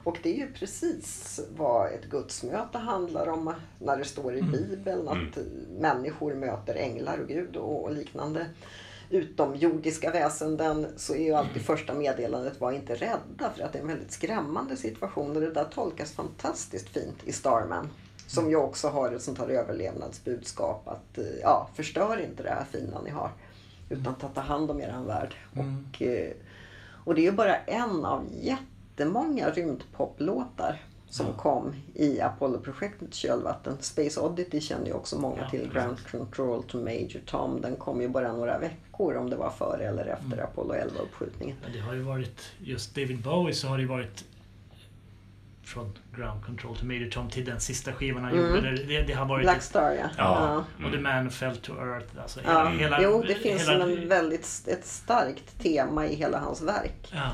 Och det är ju precis vad ett gudsmöte handlar om när det står i Bibeln att människor möter änglar och Gud och och liknande utomjordiska väsenden så är ju alltid första meddelandet var inte rädda för att det är en väldigt skrämmande situation och det där tolkas fantastiskt fint i Starman. Som ju också har ett sånt här överlevnadsbudskap att eh, ja, förstör inte det här fina ni har. Utan ta ta hand om eran värld. Och, eh, och det är ju bara en av jättemånga rymdpoplåtar som kom i Apollo-projektets kölvatten. Space Oddity känner ju också många Ja, till. Ground Control to Major Tom. Den kom ju bara några veckor om det var före eller efter Apollo 11-uppskjutningen. Men det har ju varit, just David Bowie så har det ju varit från Ground Control to Major Tom till den sista skivan han gjorde. Det, det, har varit Black Star ja. Ja. Och The Man Fell to Earth. Alltså Ja. hela, hela, jo, det finns hela, en väldigt, ett starkt tema i hela hans verk. ja.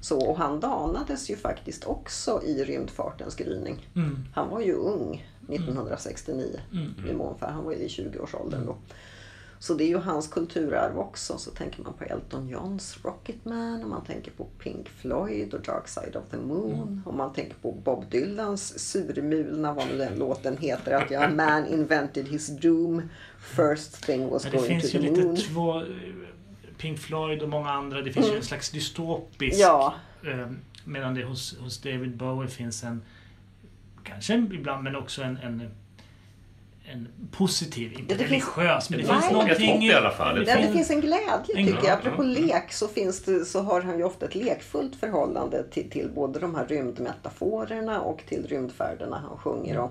Så, och han danades ju faktiskt också i rymdfartens gryning. Mm. Han var ju ung 1969 Mm. i månfär. Han var ju i 20-årsåldern då. Så det är ju hans kulturarv också. Så tänker man på Elton Johns Rocketman och man tänker på Pink Floyd och Dark Side of the Moon. Mm. Och man tänker på Bob Dylans surmulna, vad nu den låten heter, att ja, man invented his doom. First thing was det going to finns ju the lite moon. två... eh, Pink Floyd och många andra. Det finns ju en slags dystopisk... Ja, Eh, medan det hos, hos David Bowie finns en... Kanske ibland, men också en... en en positiv, inte det finns- religiös, men det Nej. finns Ett någonting... i alla fall. Det hopp. finns en glädje En tycker jag. Apropå ja. lek så, finns det, så har han ju ofta ett lekfullt förhållande till, till både de här rymdmetaforerna och till rymdfärderna han sjunger om.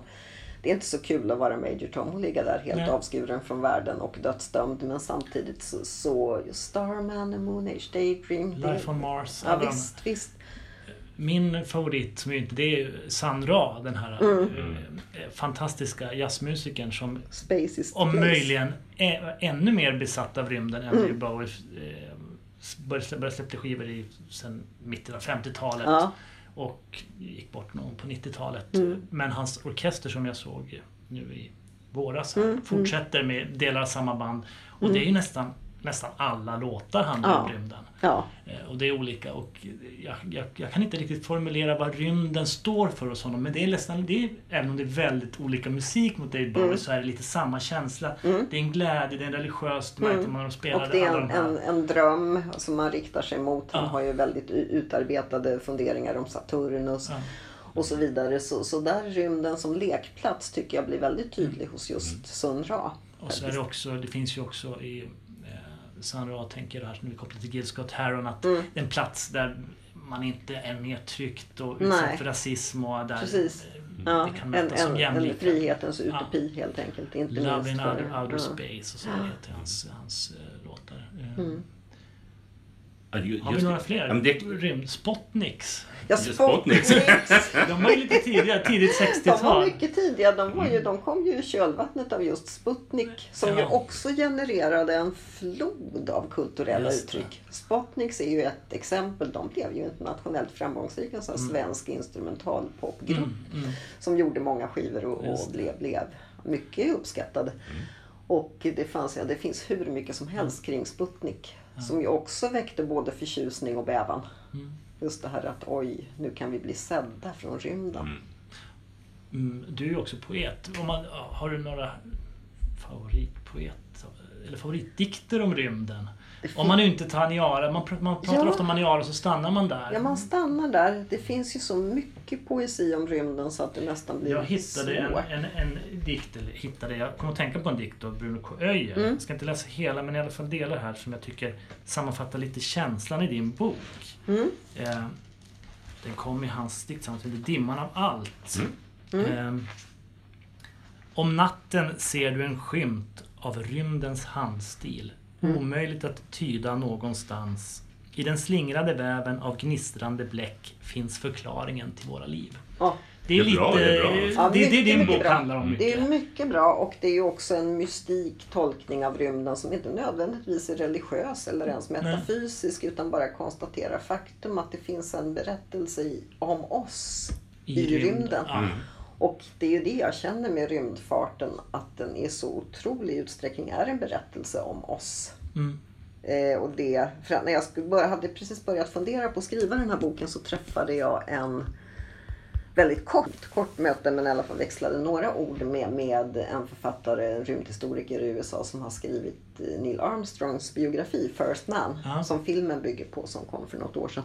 Det är inte så kul att vara Major Tom och ligga där helt Nej. avskuren från världen och dödsdömd. Men samtidigt så, så Starman, Moon Age Daydream. det- Life on Mars. Ja visst, visst. Min favorit, som är inte det, är San Ra, den här Mm. eh, fantastiska jazzmusikern som Space is om place. möjligen är ännu mer besatt av rymden än Mm. David Bowie. Eh, började, började släppte skivor i sen mitten av 50-talet. Ja. Och gick bort någon på 90-talet. Mm. Men hans orkester som jag såg nu i våras här, Mm, fortsätter med delar av samma band. Och det är ju nästan, nästan alla låtar handlar Ja. om rymden. Ja, Eh, Och det är olika och jag, jag, jag kan inte riktigt formulera vad rymden står för hos honom. Men det är nästan, det är, även om det är väldigt olika musik mot David Bowie Mm. så är det lite samma känsla. Mm. Det är en glädje, det är en religiös, märkte man de spelade och det är en, de en, en dröm som man riktar sig mot. Han Ja. har ju väldigt utarbetade funderingar om Saturnus. Ja. och så vidare. Så, så där rymden som lekplats tycker jag blir väldigt tydlig hos just Sun Ra. Och så är det också, det finns ju också i San Ra, tänker här när vi kopplar till Gil Scott Heron, att Mm. en plats där man inte är nedtryckt och Nej. utsatt för rasism och där Precis. eh, Ja, det kan mötas som en, en jämlika. frihetens utopi helt enkelt. Inte Love in outer, outer ja. space och så heter hans, hans eh, låtar. Mm. Ju- Har vi just några det. fler? Ja, men det, Rymd? Spotniks. Ja, Sputnik. De var ju lite tidigare, tidigt De var 60-tal. mycket tidiga. De, var ju, de kom ju i kölvattnet av just Sputnik som ju Ja. också genererade en flod av kulturella Just det. uttryck. Sputniks är ju ett exempel. De blev ju internationellt framgångsrika. En sån här svensk instrumentalpopgrupp Mm, mm. som gjorde många skivor och, och det. blev, blev mycket uppskattade. Och det, fanns, ja, det finns hur mycket som helst kring Sputnik. Som ju också väckte både förtjusning och bävan. Mm. Just det här att oj, nu kan vi bli sedda från rymden. Mm, du är ju också poet. Man, har du några favoritpoet eller favoritdikter om rymden? Om man nu inte tar Aniara, man, pr- man pratar Ja. ofta om Aniara så stannar man där. Ja, man stannar där. Det finns ju så mycket poesi om rymden så att det nästan blir Jag hittade en, en, en dikt, eller hittade, jag kom att tänka på en dikt av Bruno K. Öijer. Mm. Jag ska inte läsa hela men i alla fall delar här som jag tycker sammanfattar lite känslan i din bok. Mm. Eh, den kom i hans diktsamling som heter Dimman av allt. Mm. Eh, om natten ser du en skymt av rymdens handstil. Mm. Omöjligt att tyda någonstans. I den slingrade väven av gnistrande bläck finns förklaringen till våra liv. Ja, Det är, Det är bra, lite... det är bra. Det, din bok bra. handlar om det är mycket bra och det är också en mystik tolkning av rymden som inte nödvändigtvis är religiös eller ens metafysisk utan bara konstaterar faktum att det finns en berättelse i, om oss i, rymden. Ja. Och det är ju det jag känner med rymdfarten, att den i så otrolig utsträckning är en berättelse om oss. Mm. Eh, och det, för när jag börja, hade precis börjat fundera på att skriva den här boken så träffade jag en väldigt kort, kort möte men i alla fall växlade några ord med, med en författare, en rymdhistoriker i USA som har skrivit eh, Neil Armstrongs biografi First Man Ja. som filmen bygger på som kom för något år sedan.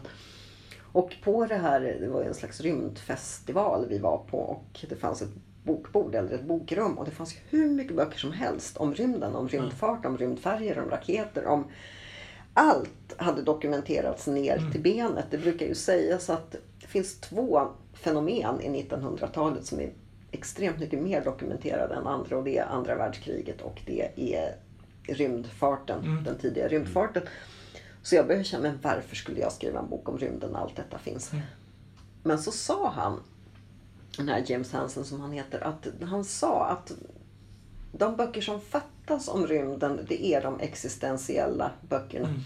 Och på det här, det var en slags rymdfestival vi var på och det fanns ett bokbord eller ett bokrum och det fanns hur mycket böcker som helst om rymden, om rymdfart, om rymdfärger, om raketer, om allt hade dokumenterats ner till benet. Det brukar ju sägas att det finns två fenomen i 1900-talet som är extremt mycket mer dokumenterade än andra och det är andra världskriget och det är rymdfarten, Mm. den tidiga rymdfarten. Så jag började känna, men varför skulle jag skriva en bok om rymden när allt detta finns? Men så sa han, den här James Hansen som han heter, att han sa att de böcker som fattas om rymden, det är de existentiella böckerna. Mm.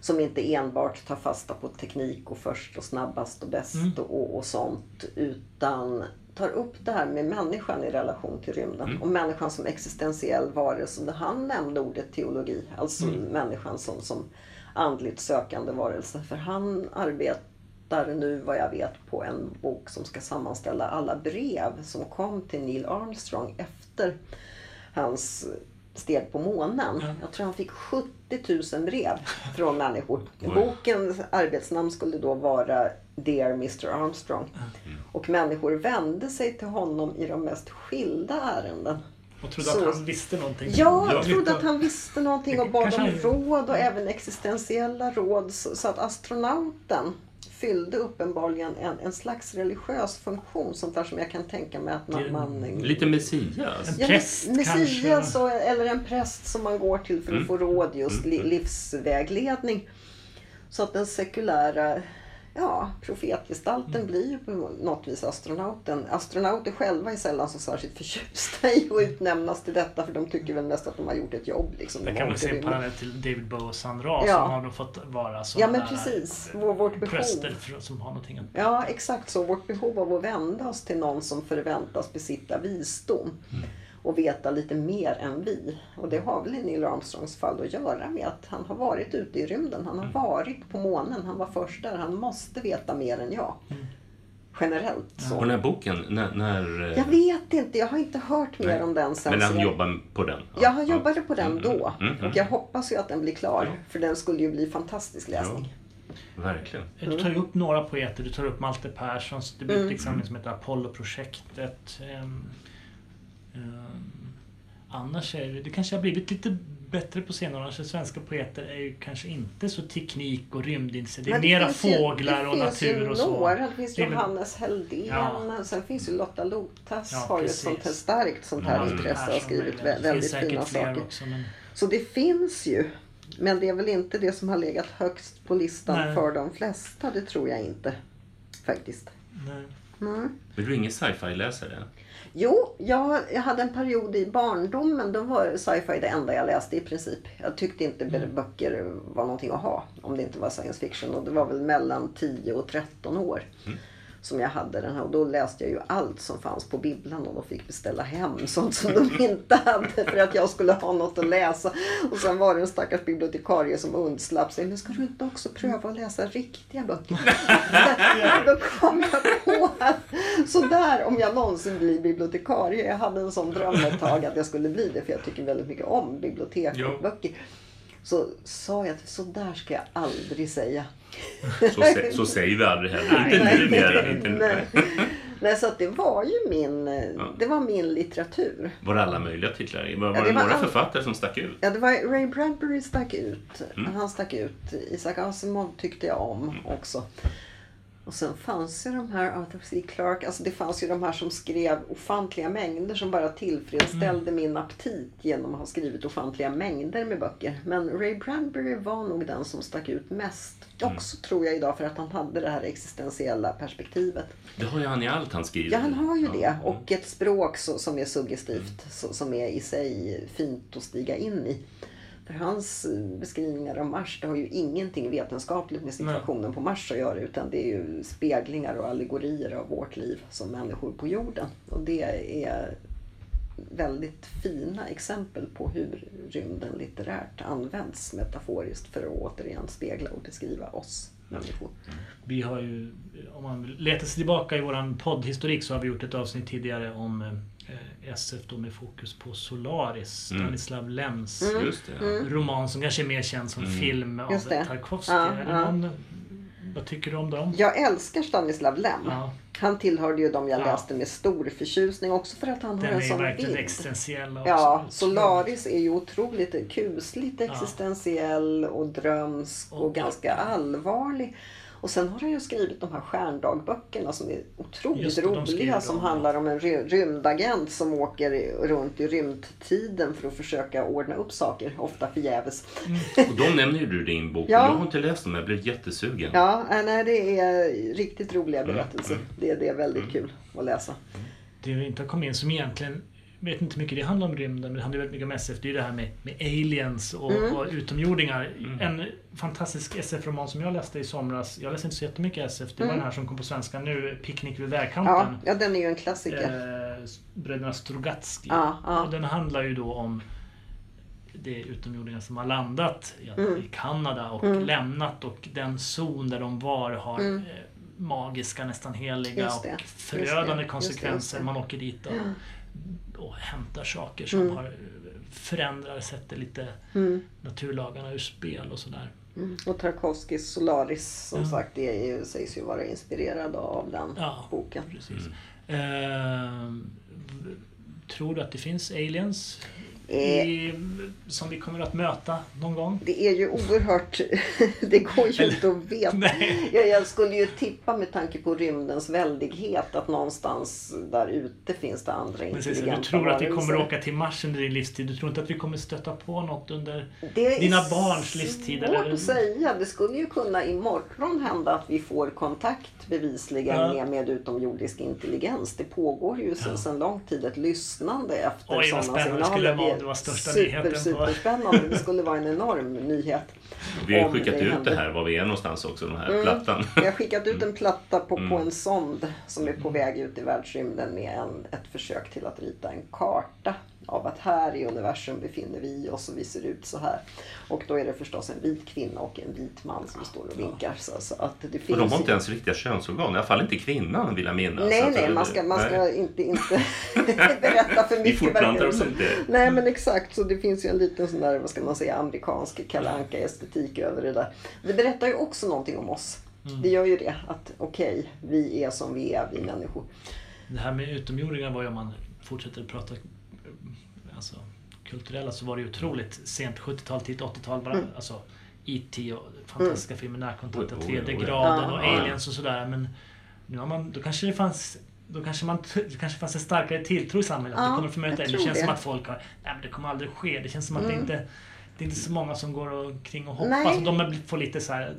Som inte enbart tar fasta på teknik och först och snabbast och bäst Mm. och, och sånt. Utan tar upp det här med människan i relation till rymden. Och människan som existentiell varelse. Han nämnde ordet teologi. Alltså människan som, som andligt sökande varelse. För han arbetar nu vad jag vet på en bok som ska sammanställa alla brev som kom till Neil Armstrong efter hans steg på månen. Ja. Jag tror han fick 70 000 brev från människor. Bokens arbetsnamn skulle då vara Dear Mr Armstrong. Och människor vände sig till honom i de mest skilda ärenden. Och trodde Så- att han visste någonting. Ja, Ja, jag trodde att han visste någonting och bad om råd och även existentiella råd. Så så att astronauten fyllde uppenbarligen en, en slags religiös funktion. Sånt där som jag kan tänka mig att man... man Lite Messias. En Ja, präst Messias kanske. och, eller en präst som man går till för att Mm. få råd just li, Mm. livsvägledning. Så att den sekulära ja, profetgestalten Mm. blir ju på något vis astronauten. Astronauter själva är sällan så särskilt förtjusta i att utnämnas till detta för de tycker väl mest att de har gjort ett jobb. Liksom. Det De kan man se en parallell till David Bowie och Sun Ra Ja. som har fått vara Ja sådana men precis, Vår, vårt behov. präster som har någonting att... Ja, exakt så. Vårt behov av att vända oss till någon som förväntas besitta visdom. Och veta lite mer än vi. Och det har väl i Neil Armstrongs fall att göra med att han har varit ute i rymden. Han har varit på månen. Han var först där. Han måste veta mer än jag. Generellt så. Och den här boken, när... när eh, Jag vet inte. Jag har inte hört mer Nej. om den sen. men han jag- jobbar på den? Ja, han jobbade på den Mm, då. mm, mm. Och jag hoppas ju att den blir klar. Ja. För den skulle ju bli fantastisk läsning. Verkligen. Du tar ju upp några poeter. Du tar upp Malte Perssons Mm. debutexamen som heter Apollo-projektet. Ehm, annars är det, det kanske har blivit lite bättre på senare år. Alltså, Svenska poeter är ju kanske inte så teknik och rymdintresserade. Det är mera finns ju- fåglar och Det finns natur och så. några. Det finns Det Johannes Heldén. Ja. Sen finns ju Lotta Lotas. Ja, har ju ett sånt här starkt sånt här intresse. Har Persson skrivit väldigt säkert fina saker. också. Men... Så det finns ju. Men det är väl inte det som har legat högst på listan Nej. för de flesta. Det tror jag inte. Faktiskt. Nej. Mm. Men du är ingen sci-fi-läsare? Jo, jag, jag hade en period i barndomen. Då var sci-fi det enda jag läste i princip. Jag tyckte inte Mm. böcker var någonting att ha. Om det inte var science fiction. Och det var väl mellan 10 och 13 år. Mm. Som jag hade den här. Och då läste jag ju allt som fanns på bibblan. Och då fick beställa hem sånt som de inte hade. För att jag skulle ha något att läsa. Och sen var det en stackars bibliotekarie som undslapp sig. Men ska du inte också pröva att läsa riktiga böcker? då kom jag på att sådär om jag någonsin blir bibliotekarie. Jag hade en sån dröm ett tag att jag skulle bli det. För jag tycker väldigt mycket om bibliotek och böcker. Så sa jag att så där ska jag aldrig säga. Så, sä- så säger vi aldrig heller. Inte nu. Nej. Nej, så det var ju min, Ja. det var min litteratur. Var det alla möjliga titlar? Var, var Ja, det det var några all- författare som stack ut? Ja, det var Ray Bradbury stack ut. Mm. Han stack ut. Isaac Asimov tyckte jag om Mm. också. Och sen fanns ju de här Arthur C. Clarke, alltså det fanns ju de här som skrev ofantliga mängder som bara tillfredsställde Mm. min aptit genom att ha skrivit ofantliga mängder med böcker. Men Ray Bradbury var nog den som stack ut mest. Mm. Också tror jag idag för att han hade det här existentiella perspektivet. Det har ju han i allt han skriver. Ja, han har ju det. Ja. Och ett språk så, som är suggestivt, så, som är i sig fint att stiga in i. För hans eh, beskrivningar av Mars, det har ju ingenting vetenskapligt med situationen på Mars att göra. Utan det är ju speglingar och allegorier av vårt liv som människor på jorden. Och det är väldigt fina exempel på hur rymden litterärt används metaforiskt för att återigen spegla och beskriva oss människor. Vi har ju, om man letar sig tillbaka i våran poddhistorik så har vi gjort ett avsnitt tidigare om eh, SF då med fokus på Solaris, Mm. Stanislav Lems Mm. Mm. roman som kanske är mer känd som Mm. film av. Tarkovsky. Ja, Är ja. någon, vad tycker du om dem? Jag älskar Stanislav Lem. Ja, Han tillhörde ju de jag Ja. läste med stor förtjusning också för att han har den en är sån verkligen bild. existentiell också. Ja, Solaris är ju otroligt kusligt Ja. existentiell och drömsk och, Och- ganska allvarlig. Och sen har han ju skrivit de här stjärndagböckerna som är otroligt det, roliga som handlar om en ry- rymdagent som åker runt i rymdtiden för att försöka ordna upp saker, ofta förgäves. Och de nämner ju du i din bok. Ja. Jag har inte läst dem, men jag blev jättesugen. Ja, äh, nej, det är riktigt roliga Mm, berättelser. mm. Det, det är väldigt kul att läsa. Det vi inte har kommit in som egentligen vet inte mycket det handlar om rymden, men det handlar väldigt mycket om SF. Det är ju det här med, med aliens och, Mm. och utomjordingar. En fantastisk SF-roman som jag läste i somras. Jag läste inte så jättemycket SF. Det var Mm. den här som kom på svenska nu, Picknick vid Ja, vägkanten. ja, den är ju en klassiker. Eh, Bröderna Strugatsky. Ja, ja. Och den handlar ju då om det utomjordingar som har landat i, Mm. i Kanada och lämnat och den zon där de var har eh, magiska, nästan heliga Mm. Och förödande det, just det, konsekvenser. just det. Man åker dit och, och hämtar saker som Mm. har förändrar, sätter lite naturlagarna ur spel och sådär. Mm. Och Tarkovskis Solaris som Ja. sagt det ju, sägs ju vara inspirerad av den Ja. boken. Precis. V- tror du att det finns aliens Eh. I, som vi kommer att möta någon gång? Det är ju oerhört... Det går ju inte att veta. Nej. Jag, jag skulle ju tippa med tanke på rymdens väldighet att någonstans där ute finns det andra Precis, intelligenta du tror att vi kommer att åka till Mars under din livstid. Du tror inte att vi kommer stöta på något under Det är dina barns livstid? svårt Eller? att säga. Det skulle ju kunna imorgon hända att vi får kontakt bevisligen Ja. med, med utomjordisk intelligens. Det pågår ju sedan, sedan lång tid ett lyssnande efter Oj, sådana det signaler. Det var största super, nyheten Superspännande. Det skulle vara en enorm nyhet. Vi har skickat ut händer. det här, var vi är någonstans också, den här Mm. plattan. Vi har skickat ut en platta på, Mm. på en sond som är på väg ut i världsrymden med en, ett försök till att rita en karta av att här i universum befinner vi oss och vi ser ut så här. Och då är det förstås en vit kvinna och en vit man som står och vinkar. Så, så att det finns Och de har inte ens riktiga könsorgan, i alla fall inte kvinnan vill jag minnas. Nej, nej, man ska, man ska nej. inte, inte berätta för Vi mycket. fortplantar verkar det oss inte. Nej, men exakt. Så det finns ju en liten sån där, vad ska man säga, amerikansk kalanka estetik över det där. Det berättar ju också någonting om oss. Mm. Det gör ju det. Att okej, vi är som vi är, vi människor. Det här med utomjordingar var ju om man fortsätter att prata alltså, kulturella så var det ju otroligt sent 70-tal, tidigt 80-tal. Bara, Mm. Alltså, E.T. och fantastiska filmer, Närkontakt, tredje graden och aliens och sådär. Men nu har man, då kanske det fanns då kanske, man, det kanske fanns en starkare tilltro i samhället. Ja, vi kommer att få möta jag det. Det känns det. som att folk har... Nej men det kommer aldrig ske. Det känns som att det Mm. inte... Det är inte så många som går omkring och hoppas. Nej. Och de får lite så här...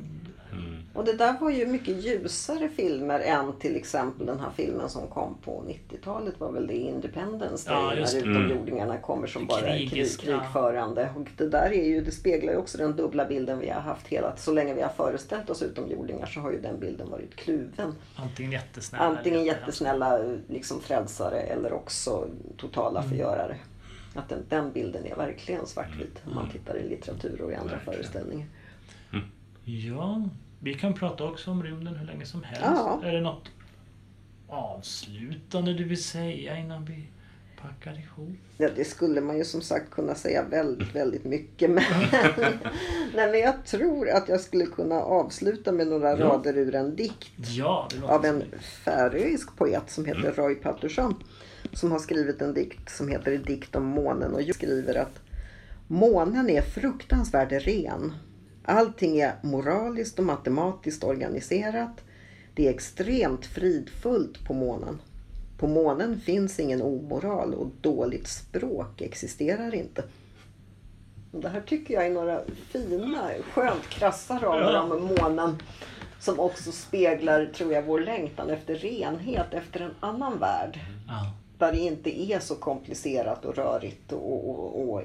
Mm. Och det där var ju mycket ljusare filmer än till exempel den här filmen som kom på 90-talet var väl det Independence Day Ja, just när utomjordingarna kommer som bara krig, krigförande. Och det där är ju, det speglar ju också den dubbla bilden vi har haft hela Så länge vi har föreställt oss utomjordingar så har ju den bilden varit kluven. Antingen jättesnälla Antingen eller jättesnälla liksom frälsare eller också totala Mm. förgörare. Att den, den bilden är verkligen svartvit om man tittar i litteratur och i andra Verkligen. föreställningar. Ja, vi kan prata också om rymden hur länge som helst. Ja. Är det något avslutande du vill säga innan vi packar ihop? Ja, det skulle man ju som sagt kunna säga väldigt, väldigt mycket. Men, nej, men jag tror att jag skulle kunna avsluta med några Ja. rader ur en dikt Ja, av en färöisk poet som heter Roy Patterson. Som har skrivit en dikt som heter Dikt om månen och skriver att Månen är fruktansvärt ren. Allting är moraliskt och matematiskt organiserat. Det är extremt fridfullt på månen. På månen finns ingen omoral och dåligt språk existerar inte. Det här tycker jag är några fina, skönt krassa rader om månen. Som också speglar, tror jag, vår längtan efter renhet, efter en annan värld. Ja. Där det inte är så komplicerat och rörigt och, och, och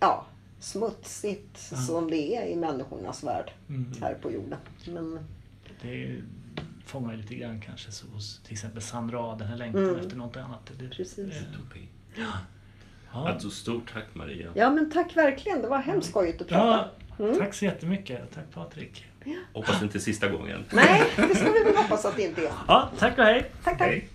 ja, smutsigt ja. som det är i människornas värld mm. här på jorden. Men... Det fångar ju lite grann kanske så hos till exempel Sandra, den här längtan mm. efter något annat. Det, Precis. Eh. Utopi. Ja. Ja. Alltså stort tack Maria. Ja men tack verkligen, det var hemskt skojigt att prata. Ja, mm. Tack så jättemycket, tack Patrik. Ja. Hoppas det inte är sista gången. Nej, det ska vi väl hoppas att det inte är. Ja, tack och hej. Tack, tack. Hej.